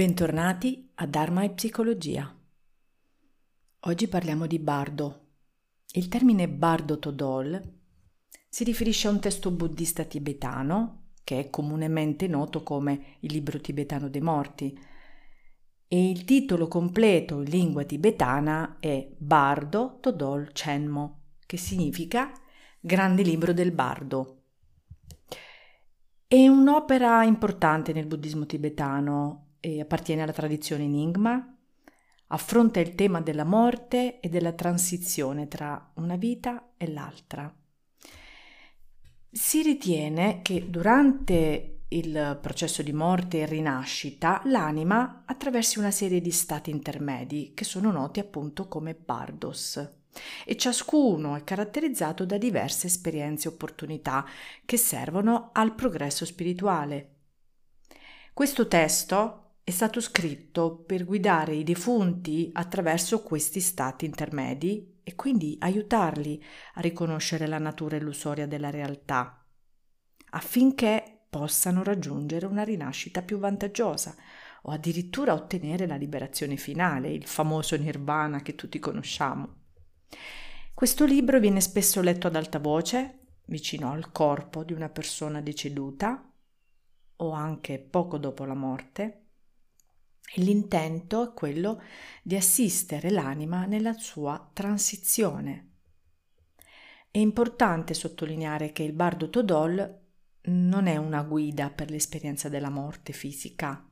Bentornati a Dharma e Psicologia. Oggi parliamo di bardo. Il termine bardo Todol si riferisce a un testo buddista tibetano che è comunemente noto come il libro tibetano dei morti e il titolo completo in lingua tibetana è Bardo Todol Chenmo, che significa Grande libro del bardo. È un'opera importante nel buddismo tibetano e appartiene alla tradizione Nyingma. Affronta il tema della morte e della transizione tra una vita e l'altra. Si ritiene che durante il processo di morte e rinascita l'anima attraversi una serie di stati intermedi che sono noti appunto come bardos e ciascuno è caratterizzato da diverse esperienze e opportunità che servono al progresso spirituale. Questo testo è stato scritto per guidare i defunti attraverso questi stati intermedi e quindi aiutarli a riconoscere la natura illusoria della realtà, affinché possano raggiungere una rinascita più vantaggiosa o addirittura ottenere la liberazione finale, il famoso nirvana che tutti conosciamo. Questo libro viene spesso letto ad alta voce, vicino al corpo di una persona deceduta o anche poco dopo la morte. E l'intento è quello di assistere l'anima nella sua transizione. È importante sottolineare che il bardo Todol non è una guida per l'esperienza della morte fisica,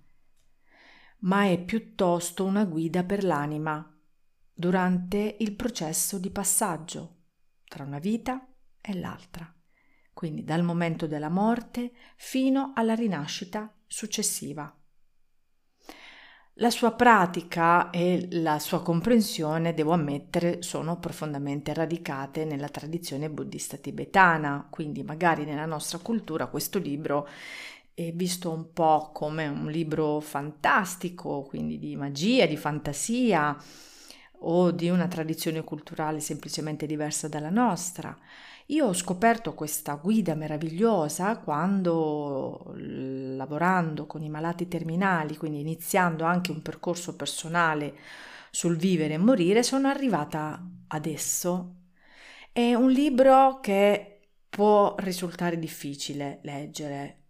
ma è piuttosto una guida per l'anima durante il processo di passaggio tra una vita e l'altra, quindi dal momento della morte fino alla rinascita successiva. La sua pratica e la sua comprensione, devo ammettere, sono profondamente radicate nella tradizione buddista tibetana, quindi magari nella nostra cultura questo libro è visto un po' come un libro fantastico, quindi di magia, di fantasia, o di una tradizione culturale semplicemente diversa dalla nostra. Io ho scoperto questa guida meravigliosa quando, lavorando con i malati terminali, quindi iniziando anche un percorso personale sul vivere e morire, sono arrivata adesso. È un libro che può risultare difficile leggere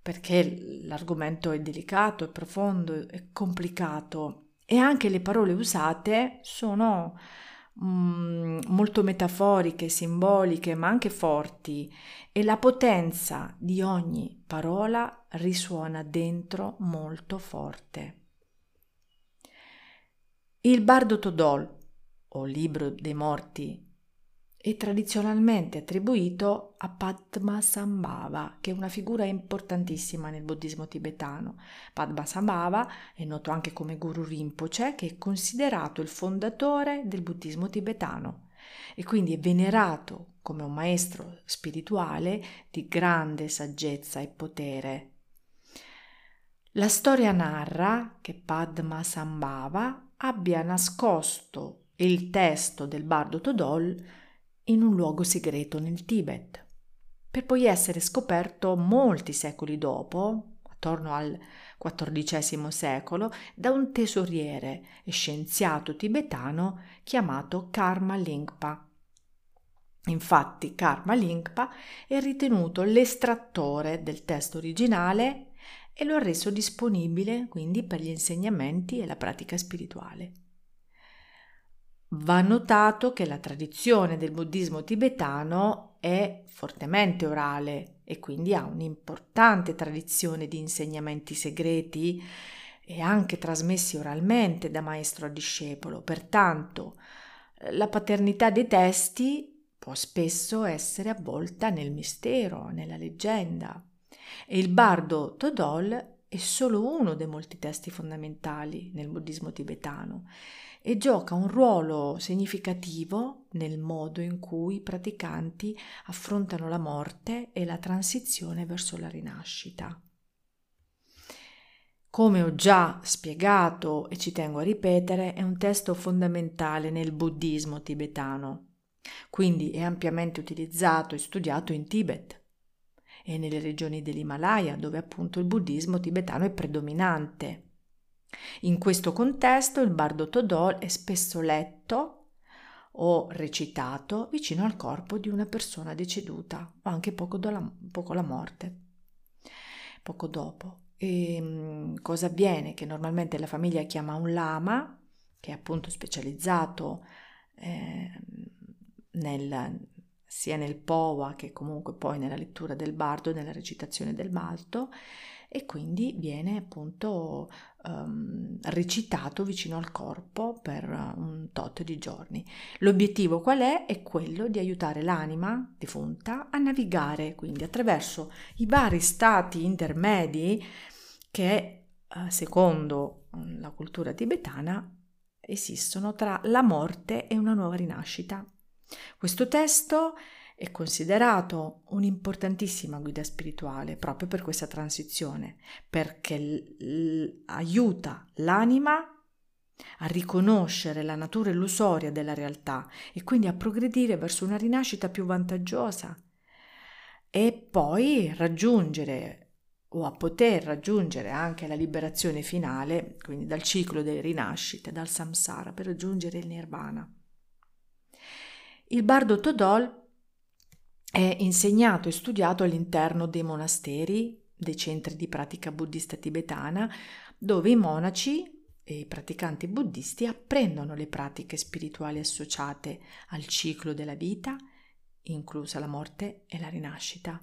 perché l'argomento è delicato, è profondo, è complicato e anche le parole usate sono mm, molto metaforiche, simboliche, ma anche forti e la potenza di ogni parola risuona dentro molto forte. Il Bardo Todol, o Libro dei Morti è tradizionalmente attribuito a Padmasambhava, che è una figura importantissima nel buddismo tibetano. Padmasambhava è noto anche come Guru Rinpoche, che è considerato il fondatore del buddismo tibetano e quindi è venerato come un maestro spirituale di grande saggezza e potere. La storia narra che Padmasambhava abbia nascosto il testo del bardo Todol in un luogo segreto nel Tibet, per poi essere scoperto molti secoli dopo, attorno al XIV secolo, da un tesoriere e scienziato tibetano chiamato Karma Lingpa. Infatti Karma Lingpa è ritenuto l'estrattore del testo originale e lo ha reso disponibile quindi per gli insegnamenti e la pratica spirituale. Va notato che la tradizione del buddismo tibetano è fortemente orale e quindi ha un'importante tradizione di insegnamenti segreti e anche trasmessi oralmente da maestro a discepolo. Pertanto la paternità dei testi può spesso essere avvolta nel mistero, nella leggenda. E il bardo Todol è solo uno dei molti testi fondamentali nel buddismo tibetano e gioca un ruolo significativo nel modo in cui i praticanti affrontano la morte e la transizione verso la rinascita. Come ho già spiegato e ci tengo a ripetere, è un testo fondamentale nel buddismo tibetano, quindi è ampiamente utilizzato e studiato in Tibet e nelle regioni dell'Himalaya, dove appunto il buddismo tibetano è predominante. In questo contesto il bardo Todol è spesso letto o recitato vicino al corpo di una persona deceduta o anche poco, dola, poco la morte, poco dopo. E, ehm, cosa avviene? Che normalmente la famiglia chiama un lama, che è appunto specializzato eh, nel, sia nel powa che comunque poi nella lettura del bardo nella recitazione del malto, e quindi viene appunto um, recitato vicino al corpo per un tot di giorni. L'obiettivo qual è? È quello di aiutare l'anima defunta a navigare quindi attraverso i vari stati intermedi che eh, secondo mm, la cultura tibetana esistono tra la morte e una nuova rinascita. Questo testo è considerato un'importantissima guida spirituale proprio per questa transizione, perché l- l- aiuta l'anima a riconoscere la natura illusoria della realtà e quindi a progredire verso una rinascita più vantaggiosa e poi raggiungere o a poter raggiungere anche la liberazione finale, quindi dal ciclo delle rinascite, dal samsara, per raggiungere il nirvana. Il bardo Todol è insegnato e studiato all'interno dei monasteri, dei centri di pratica buddista tibetana, dove i monaci e i praticanti buddisti apprendono le pratiche spirituali associate al ciclo della vita, inclusa la morte e la rinascita.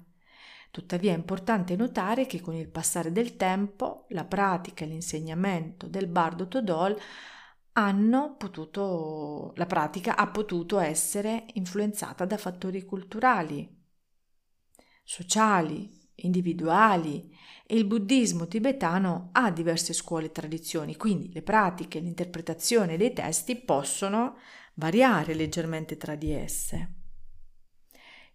Tuttavia è importante notare che con il passare del tempo la pratica e l'insegnamento del bardo Todol hanno potuto, la pratica ha potuto essere influenzata da fattori culturali, sociali, individuali il buddismo tibetano ha diverse scuole e tradizioni, quindi le pratiche e l'interpretazione dei testi possono variare leggermente tra di esse.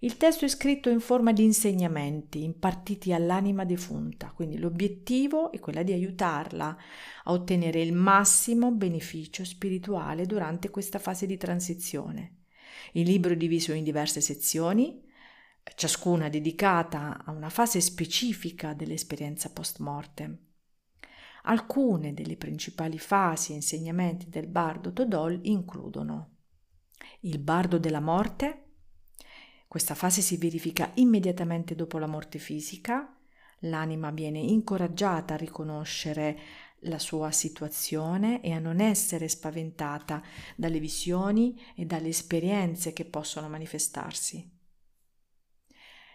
Il testo è scritto in forma di insegnamenti impartiti all'anima defunta, quindi l'obiettivo è quello di aiutarla a ottenere il massimo beneficio spirituale durante questa fase di transizione. Il libro è diviso in diverse sezioni, ciascuna dedicata a una fase specifica dell'esperienza post mortem. Alcune delle principali fasi e insegnamenti del bardo Todol includono il bardo della morte, questa fase si verifica immediatamente dopo la morte fisica, l'anima viene incoraggiata a riconoscere la sua situazione e a non essere spaventata dalle visioni e dalle esperienze che possono manifestarsi.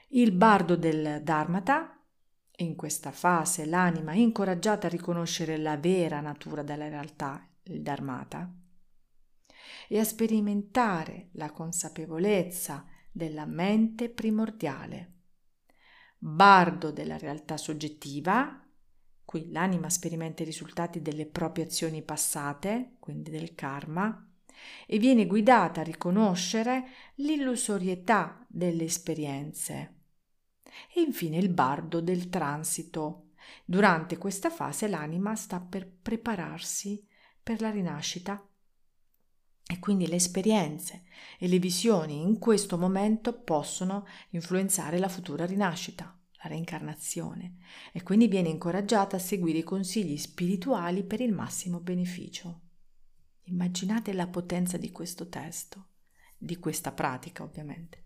Il bardo del Dharmata, in questa fase l'anima è incoraggiata a riconoscere la vera natura della realtà, il Dharmata, e a sperimentare la consapevolezza della mente primordiale. Bardo della realtà soggettiva, qui l'anima sperimenta i risultati delle proprie azioni passate, quindi del karma, e viene guidata a riconoscere l'illusorietà delle esperienze. E infine il bardo del transito. Durante questa fase l'anima sta per prepararsi per la rinascita e quindi le esperienze e le visioni in questo momento possono influenzare la futura rinascita, la reincarnazione, e quindi viene incoraggiata a seguire i consigli spirituali per il massimo beneficio. Immaginate la potenza di questo testo, di questa pratica ovviamente.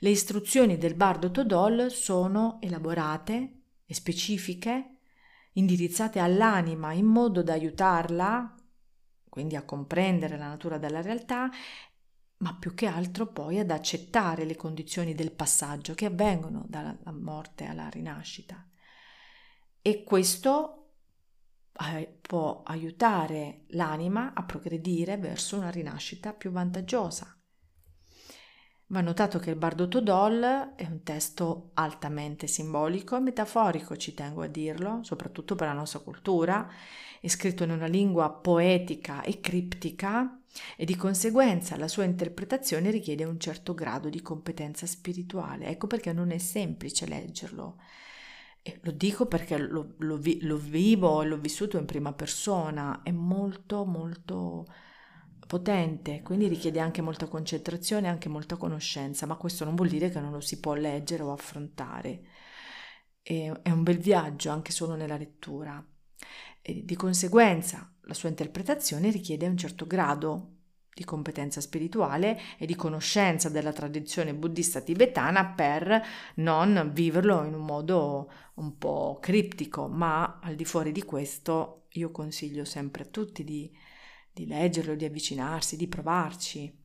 Le istruzioni del bardo Todol sono elaborate e specifiche, indirizzate all'anima in modo da aiutarla quindi a comprendere la natura della realtà, ma più che altro poi ad accettare le condizioni del passaggio che avvengono dalla morte alla rinascita. E questo eh, può aiutare l'anima a progredire verso una rinascita più vantaggiosa. Va notato che il Bardo Todol è un testo altamente simbolico e metaforico, ci tengo a dirlo, soprattutto per la nostra cultura, è scritto in una lingua poetica e criptica e di conseguenza la sua interpretazione richiede un certo grado di competenza spirituale. Ecco perché non è semplice leggerlo. E lo dico perché lo, lo, lo vivo e l'ho vissuto in prima persona, è molto molto potente, quindi richiede anche molta concentrazione e anche molta conoscenza, ma questo non vuol dire che non lo si può leggere o affrontare. È un bel viaggio anche solo nella lettura. e di conseguenza la sua interpretazione richiede un certo grado di competenza spirituale e di conoscenza della tradizione buddista tibetana per non viverlo in un modo un po' criptico, ma al di fuori di questo io consiglio sempre a tutti di, di leggerlo, di avvicinarsi, di provarci.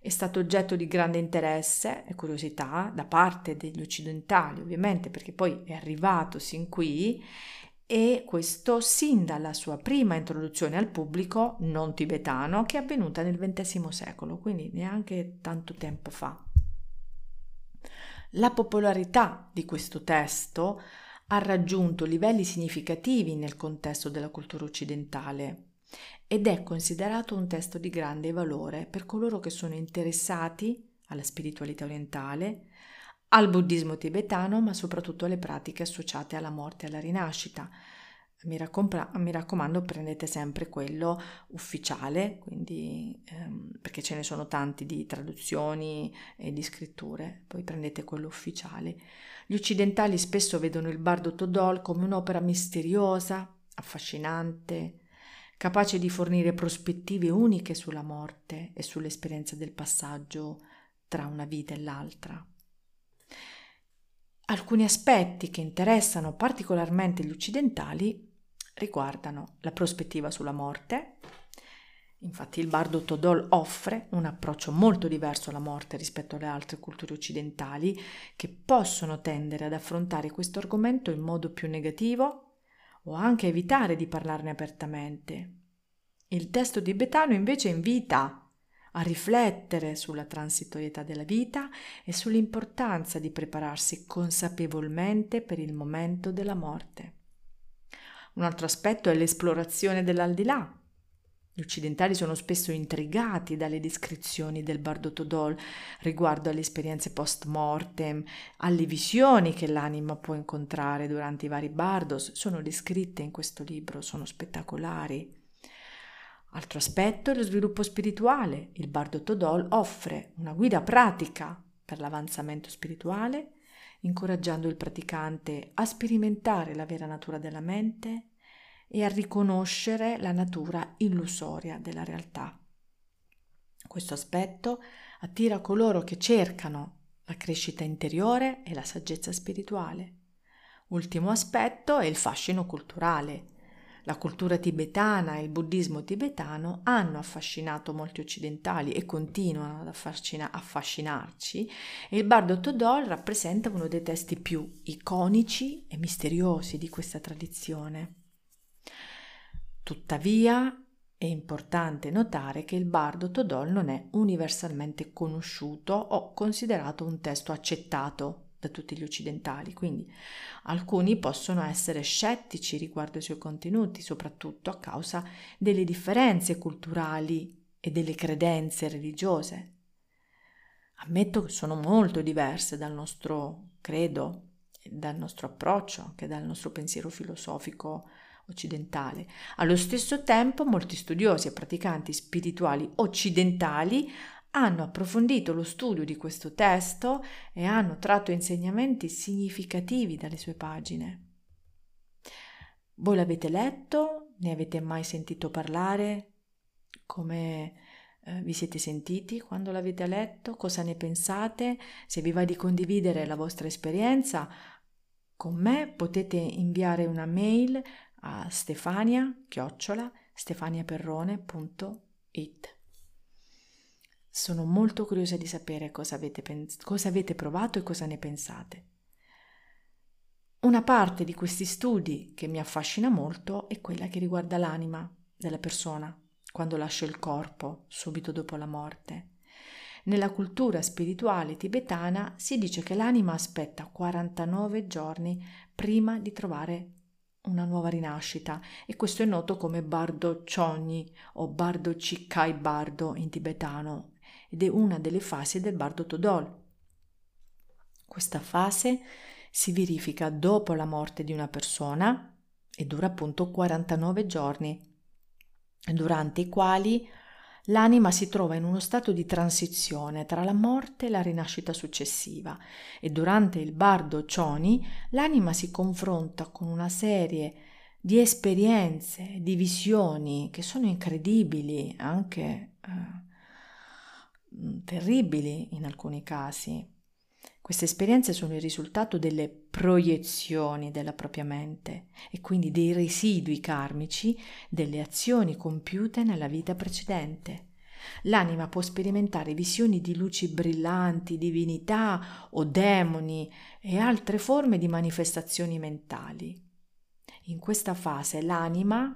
È stato oggetto di grande interesse e curiosità da parte degli occidentali, ovviamente, perché poi è arrivato sin qui e questo sin dalla sua prima introduzione al pubblico non tibetano che è avvenuta nel XX secolo, quindi neanche tanto tempo fa. La popolarità di questo testo ha raggiunto livelli significativi nel contesto della cultura occidentale ed è considerato un testo di grande valore per coloro che sono interessati alla spiritualità orientale, al buddismo tibetano, ma soprattutto alle pratiche associate alla morte e alla rinascita. Mi, raccompa- mi raccomando, prendete sempre quello ufficiale, quindi, ehm, perché ce ne sono tanti di traduzioni e di scritture, poi prendete quello ufficiale. Gli occidentali spesso vedono il bardo Todol come un'opera misteriosa, affascinante, capace di fornire prospettive uniche sulla morte e sull'esperienza del passaggio tra una vita e l'altra. Alcuni aspetti che interessano particolarmente gli occidentali riguardano la prospettiva sulla morte. Infatti il bardo Todol offre un approccio molto diverso alla morte rispetto alle altre culture occidentali che possono tendere ad affrontare questo argomento in modo più negativo o anche evitare di parlarne apertamente. Il testo tibetano invece invita a riflettere sulla transitorietà della vita e sull'importanza di prepararsi consapevolmente per il momento della morte. Un altro aspetto è l'esplorazione dell'aldilà. Gli occidentali sono spesso intrigati dalle descrizioni del Bardo Todol riguardo alle esperienze post mortem, alle visioni che l'anima può incontrare durante i vari bardos, sono descritte in questo libro, sono spettacolari. Altro aspetto è lo sviluppo spirituale. Il Bardo Todol offre una guida pratica per l'avanzamento spirituale, incoraggiando il praticante a sperimentare la vera natura della mente e a riconoscere la natura illusoria della realtà. Questo aspetto attira coloro che cercano la crescita interiore e la saggezza spirituale. Ultimo aspetto è il fascino culturale. La cultura tibetana e il buddismo tibetano hanno affascinato molti occidentali e continuano ad affascinarci e il Bardo Todol rappresenta uno dei testi più iconici e misteriosi di questa tradizione. Tuttavia è importante notare che il Bardo Todol non è universalmente conosciuto o considerato un testo accettato da tutti gli occidentali, quindi alcuni possono essere scettici riguardo ai suoi contenuti, soprattutto a causa delle differenze culturali e delle credenze religiose. Ammetto che sono molto diverse dal nostro credo, dal nostro approccio, anche dal nostro pensiero filosofico occidentale. Allo stesso tempo molti studiosi e praticanti spirituali occidentali hanno approfondito lo studio di questo testo e hanno tratto insegnamenti significativi dalle sue pagine. Voi l'avete letto? Ne avete mai sentito parlare? Come eh, vi siete sentiti quando l'avete letto? Cosa ne pensate? Se vi va di condividere la vostra esperienza con me potete inviare una mail a stefania chiocciola stefaniaperrone.it sono molto curiosa di sapere cosa avete, pens- cosa avete provato e cosa ne pensate. Una parte di questi studi che mi affascina molto è quella che riguarda l'anima della persona quando lascia il corpo subito dopo la morte. Nella cultura spirituale tibetana si dice che l'anima aspetta 49 giorni prima di trovare una nuova rinascita e questo è noto come Bardo Chogni o Bardo Chikai Bardo in tibetano ed è una delle fasi del bardo Todol. Questa fase si verifica dopo la morte di una persona e dura appunto 49 giorni, durante i quali l'anima si trova in uno stato di transizione tra la morte e la rinascita successiva e durante il bardo Choni l'anima si confronta con una serie di esperienze, di visioni che sono incredibili, anche eh, terribili in alcuni casi. Queste esperienze sono il risultato delle proiezioni della propria mente e quindi dei residui karmici delle azioni compiute nella vita precedente. L'anima può sperimentare visioni di luci brillanti, divinità o demoni e altre forme di manifestazioni mentali. In questa fase l'anima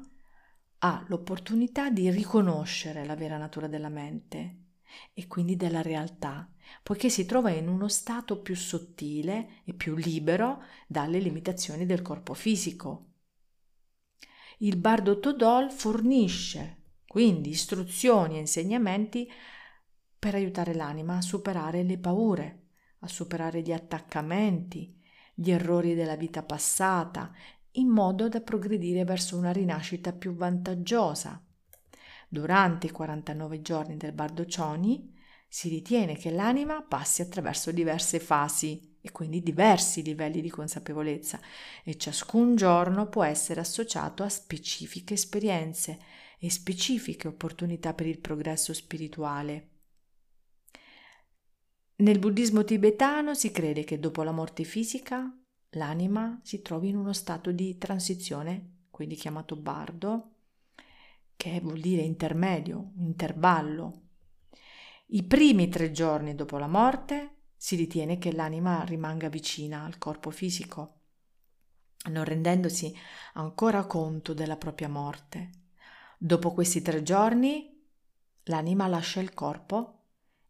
ha l'opportunità di riconoscere la vera natura della mente e quindi della realtà, poiché si trova in uno stato più sottile e più libero dalle limitazioni del corpo fisico. Il bardo Todol fornisce quindi istruzioni e insegnamenti per aiutare l'anima a superare le paure, a superare gli attaccamenti, gli errori della vita passata, in modo da progredire verso una rinascita più vantaggiosa. Durante i 49 giorni del Bardo Cioni si ritiene che l'anima passi attraverso diverse fasi e quindi diversi livelli di consapevolezza e ciascun giorno può essere associato a specifiche esperienze e specifiche opportunità per il progresso spirituale. Nel buddismo tibetano si crede che dopo la morte fisica l'anima si trovi in uno stato di transizione, quindi chiamato bardo, che vuol dire intermedio, intervallo. I primi tre giorni dopo la morte si ritiene che l'anima rimanga vicina al corpo fisico, non rendendosi ancora conto della propria morte. Dopo questi tre giorni l'anima lascia il corpo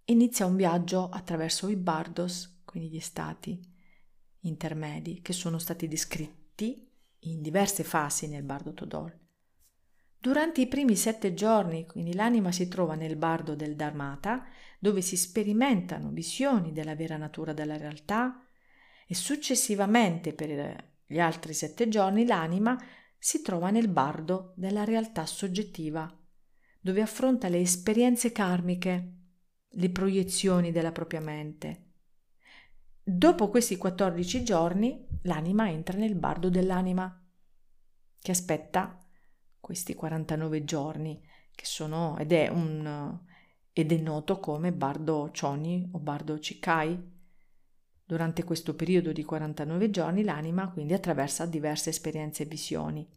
e inizia un viaggio attraverso i bardos, quindi gli stati intermedi che sono stati descritti in diverse fasi nel bardo Todol. Durante i primi sette giorni, quindi l'anima si trova nel bardo del Dharmata, dove si sperimentano visioni della vera natura della realtà e successivamente per gli altri sette giorni l'anima si trova nel bardo della realtà soggettiva, dove affronta le esperienze karmiche, le proiezioni della propria mente. Dopo questi 14 giorni l'anima entra nel bardo dell'anima, che aspetta questi 49 giorni, che sono, ed è, un, ed è noto come bardo Choni o bardo Chikai. Durante questo periodo di 49 giorni l'anima quindi attraversa diverse esperienze e visioni.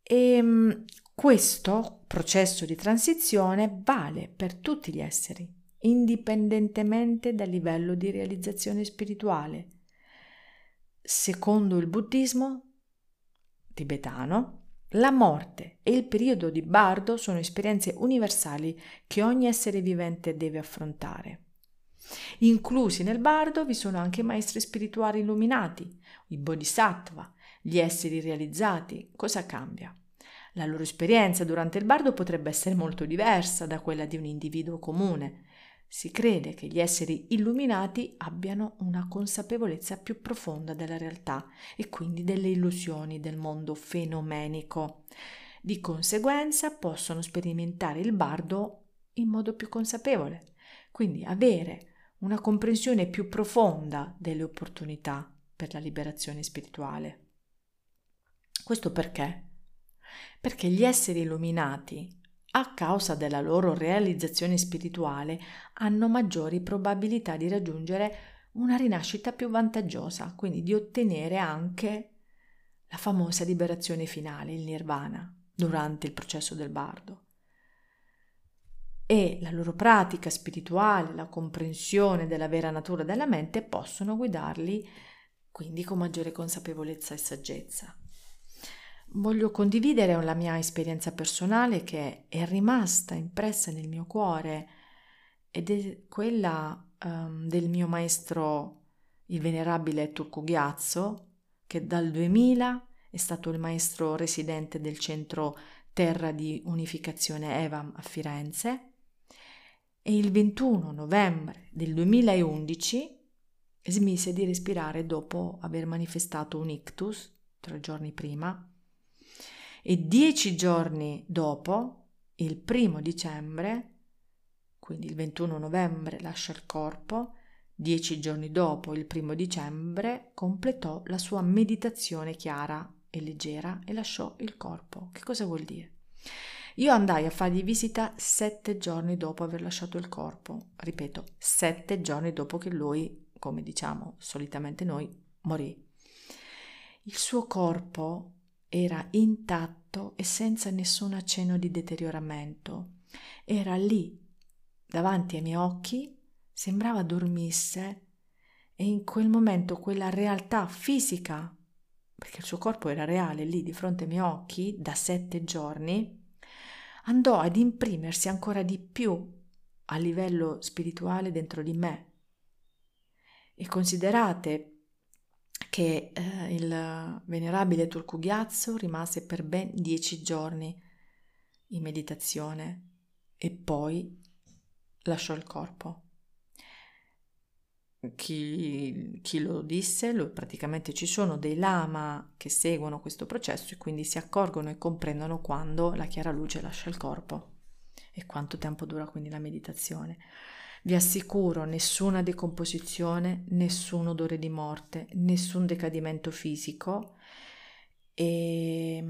E ehm, questo processo di transizione vale per tutti gli esseri, indipendentemente dal livello di realizzazione spirituale. Secondo il buddismo tibetano, la morte e il periodo di bardo sono esperienze universali che ogni essere vivente deve affrontare. Inclusi nel bardo vi sono anche maestri spirituali illuminati, i bodhisattva, gli esseri realizzati. Cosa cambia? La loro esperienza durante il bardo potrebbe essere molto diversa da quella di un individuo comune. Si crede che gli esseri illuminati abbiano una consapevolezza più profonda della realtà e quindi delle illusioni del mondo fenomenico. Di conseguenza possono sperimentare il bardo in modo più consapevole, quindi avere una comprensione più profonda delle opportunità per la liberazione spirituale. Questo perché? Perché gli esseri illuminati, a causa della loro realizzazione spirituale, hanno maggiori probabilità di raggiungere una rinascita più vantaggiosa, quindi di ottenere anche la famosa liberazione finale, il nirvana, durante il processo del bardo e la loro pratica spirituale, la comprensione della vera natura della mente possono guidarli quindi con maggiore consapevolezza e saggezza. Voglio condividere la mia esperienza personale che è rimasta impressa nel mio cuore ed è quella um, del mio maestro, il venerabile Turco Ghiazzo, che dal 2000 è stato il maestro residente del centro Terra di Unificazione Evam a Firenze e il 21 novembre del 2011 smise di respirare dopo aver manifestato un ictus tre giorni prima e dieci giorni dopo, il primo dicembre, quindi il 21 novembre lascia il corpo, dieci giorni dopo, il primo dicembre, completò la sua meditazione chiara e leggera e lasciò il corpo. Che cosa vuol dire? Io andai a fargli visita sette giorni dopo aver lasciato il corpo. Ripeto, sette giorni dopo che lui, come diciamo solitamente noi, morì. Il suo corpo era intatto e senza nessun accenno di deterioramento. Era lì, davanti ai miei occhi, sembrava dormisse e in quel momento quella realtà fisica, perché il suo corpo era reale lì di fronte ai miei occhi da sette giorni, andò ad imprimersi ancora di più a livello spirituale dentro di me. E considerate che eh, il venerabile Turcughiazzo rimase per ben dieci giorni in meditazione e poi lasciò il corpo. Chi, chi, lo disse, lo, praticamente ci sono dei lama che seguono questo processo e quindi si accorgono e comprendono quando la chiara luce lascia il corpo e quanto tempo dura quindi la meditazione. Vi assicuro nessuna decomposizione, nessun odore di morte, nessun decadimento fisico e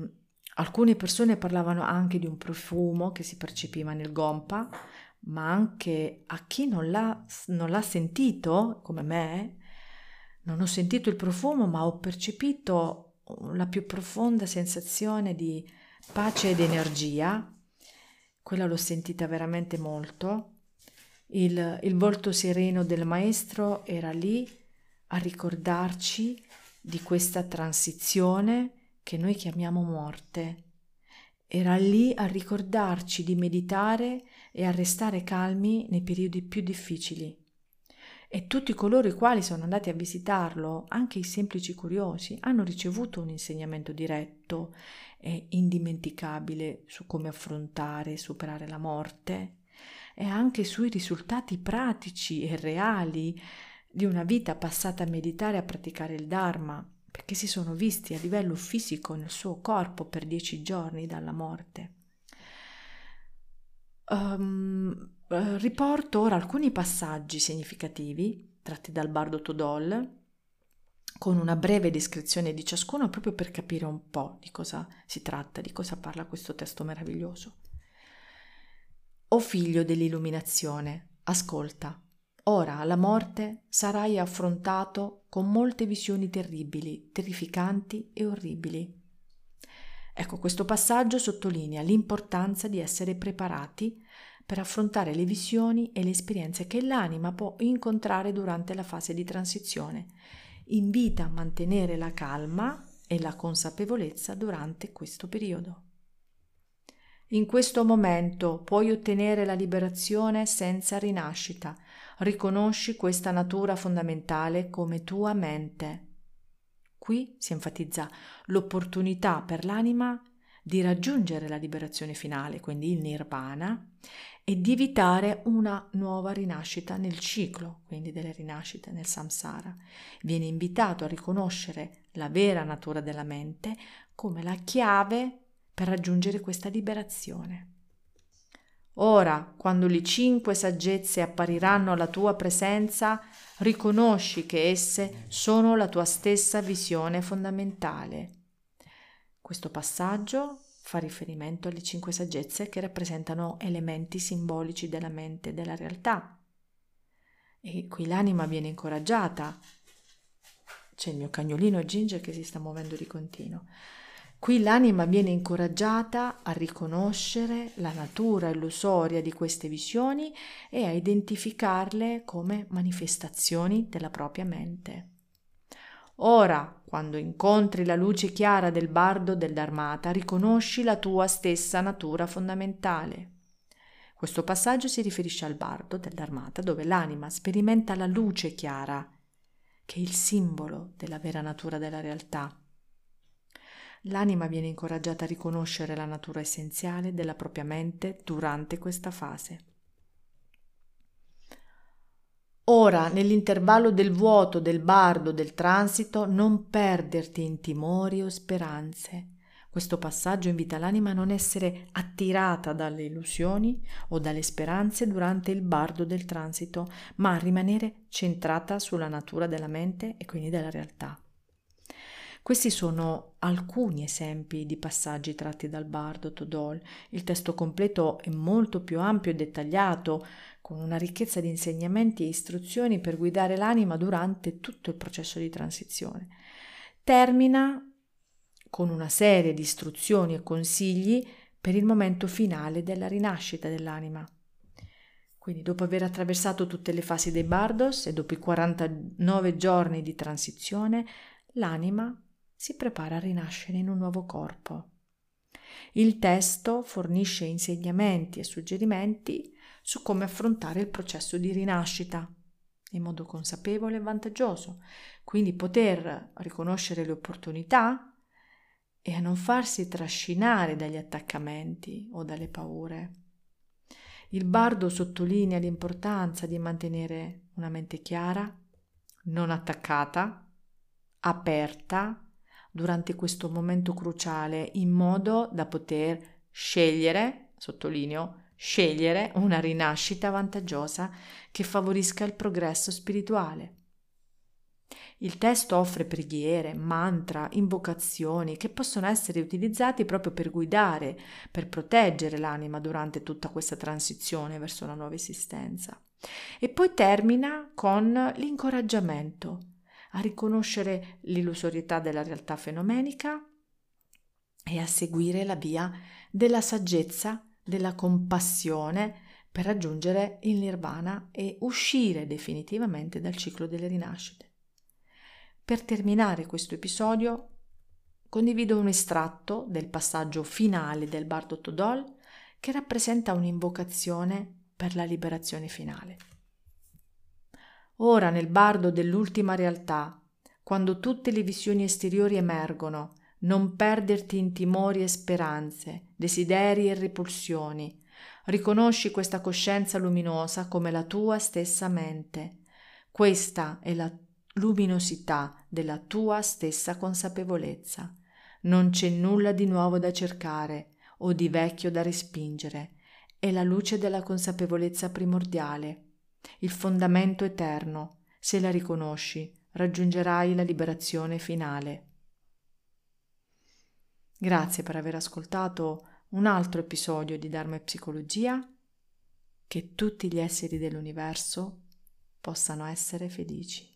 alcune persone parlavano anche di un profumo che si percepiva nel gompa ma anche a chi non l'ha, non l'ha sentito, come me, non ho sentito il profumo, ma ho percepito la più profonda sensazione di pace ed energia. Quella l'ho sentita veramente molto. Il, il volto sereno del maestro era lì a ricordarci di questa transizione che noi chiamiamo morte. Era lì a ricordarci di meditare e a restare calmi nei periodi più difficili. E tutti coloro i quali sono andati a visitarlo, anche i semplici curiosi, hanno ricevuto un insegnamento diretto e indimenticabile su come affrontare e superare la morte e anche sui risultati pratici e reali di una vita passata a meditare e a praticare il Dharma, perché si sono visti a livello fisico nel suo corpo per dieci giorni dalla morte. Um, riporto ora alcuni passaggi significativi tratti dal Bardo Todol con una breve descrizione di ciascuno proprio per capire un po' di cosa si tratta, di cosa parla questo testo meraviglioso. O figlio dell'illuminazione, ascolta. Ora alla morte sarai affrontato con molte visioni terribili, terrificanti e orribili. Ecco, questo passaggio sottolinea l'importanza di essere preparati per affrontare le visioni e le esperienze che l'anima può incontrare durante la fase di transizione. Invita a mantenere la calma e la consapevolezza durante questo periodo. In questo momento puoi ottenere la liberazione senza rinascita. Riconosci questa natura fondamentale come tua mente. Qui si enfatizza l'opportunità per l'anima di raggiungere la liberazione finale, quindi il nirvana, e di evitare una nuova rinascita nel ciclo, quindi delle rinascite nel samsara. Viene invitato a riconoscere la vera natura della mente come la chiave per raggiungere questa liberazione. Ora, quando le cinque saggezze appariranno alla tua presenza, riconosci che esse sono la tua stessa visione fondamentale. Questo passaggio fa riferimento alle cinque saggezze che rappresentano elementi simbolici della mente e della realtà. E qui l'anima viene incoraggiata. C'è il mio cagnolino Ginger che si sta muovendo di continuo Qui l'anima viene incoraggiata a riconoscere la natura illusoria di queste visioni e a identificarle come manifestazioni della propria mente. Ora, quando incontri la luce chiara del bardo del Dharmata, riconosci la tua stessa natura fondamentale. Questo passaggio si riferisce al bardo del Dharmata, dove l'anima sperimenta la luce chiara, che è il simbolo della vera natura della realtà l'anima viene incoraggiata a riconoscere la natura essenziale della propria mente durante questa fase. Ora, nell'intervallo del vuoto, del bardo, del transito, non perderti in timori o speranze. Questo passaggio invita l'anima a non essere attirata dalle illusioni o dalle speranze durante il bardo del transito, ma a rimanere centrata sulla natura della mente e quindi della realtà. Questi sono alcuni esempi di passaggi tratti dal bardo Todol. Il testo completo è molto più ampio e dettagliato, con una ricchezza di insegnamenti e istruzioni per guidare l'anima durante tutto il processo di transizione. Termina con una serie di istruzioni e consigli per il momento finale della rinascita dell'anima. Quindi dopo aver attraversato tutte le fasi dei Bardos e dopo i 49 giorni di transizione, l'anima si prepara a rinascere in un nuovo corpo. Il testo fornisce insegnamenti e suggerimenti su come affrontare il processo di rinascita in modo consapevole e vantaggioso, quindi poter riconoscere le opportunità e a non farsi trascinare dagli attaccamenti o dalle paure. Il bardo sottolinea l'importanza di mantenere una mente chiara, non attaccata, aperta durante questo momento cruciale in modo da poter scegliere, sottolineo, scegliere una rinascita vantaggiosa che favorisca il progresso spirituale. Il testo offre preghiere, mantra, invocazioni che possono essere utilizzati proprio per guidare, per proteggere l'anima durante tutta questa transizione verso la nuova esistenza. E poi termina con l'incoraggiamento a riconoscere l'illusorietà della realtà fenomenica e a seguire la via della saggezza, della compassione per raggiungere il nirvana e uscire definitivamente dal ciclo delle rinascite. Per terminare questo episodio condivido un estratto del passaggio finale del Bardo Todol che rappresenta un'invocazione per la liberazione finale. Ora nel bardo dell'ultima realtà, quando tutte le visioni esteriori emergono, non perderti in timori e speranze, desideri e repulsioni. Riconosci questa coscienza luminosa come la tua stessa mente. Questa è la luminosità della tua stessa consapevolezza. Non c'è nulla di nuovo da cercare o di vecchio da respingere. È la luce della consapevolezza primordiale il fondamento eterno, se la riconosci, raggiungerai la liberazione finale. Grazie per aver ascoltato un altro episodio di Dharma e Psicologia. Che tutti gli esseri dell'universo possano essere felici.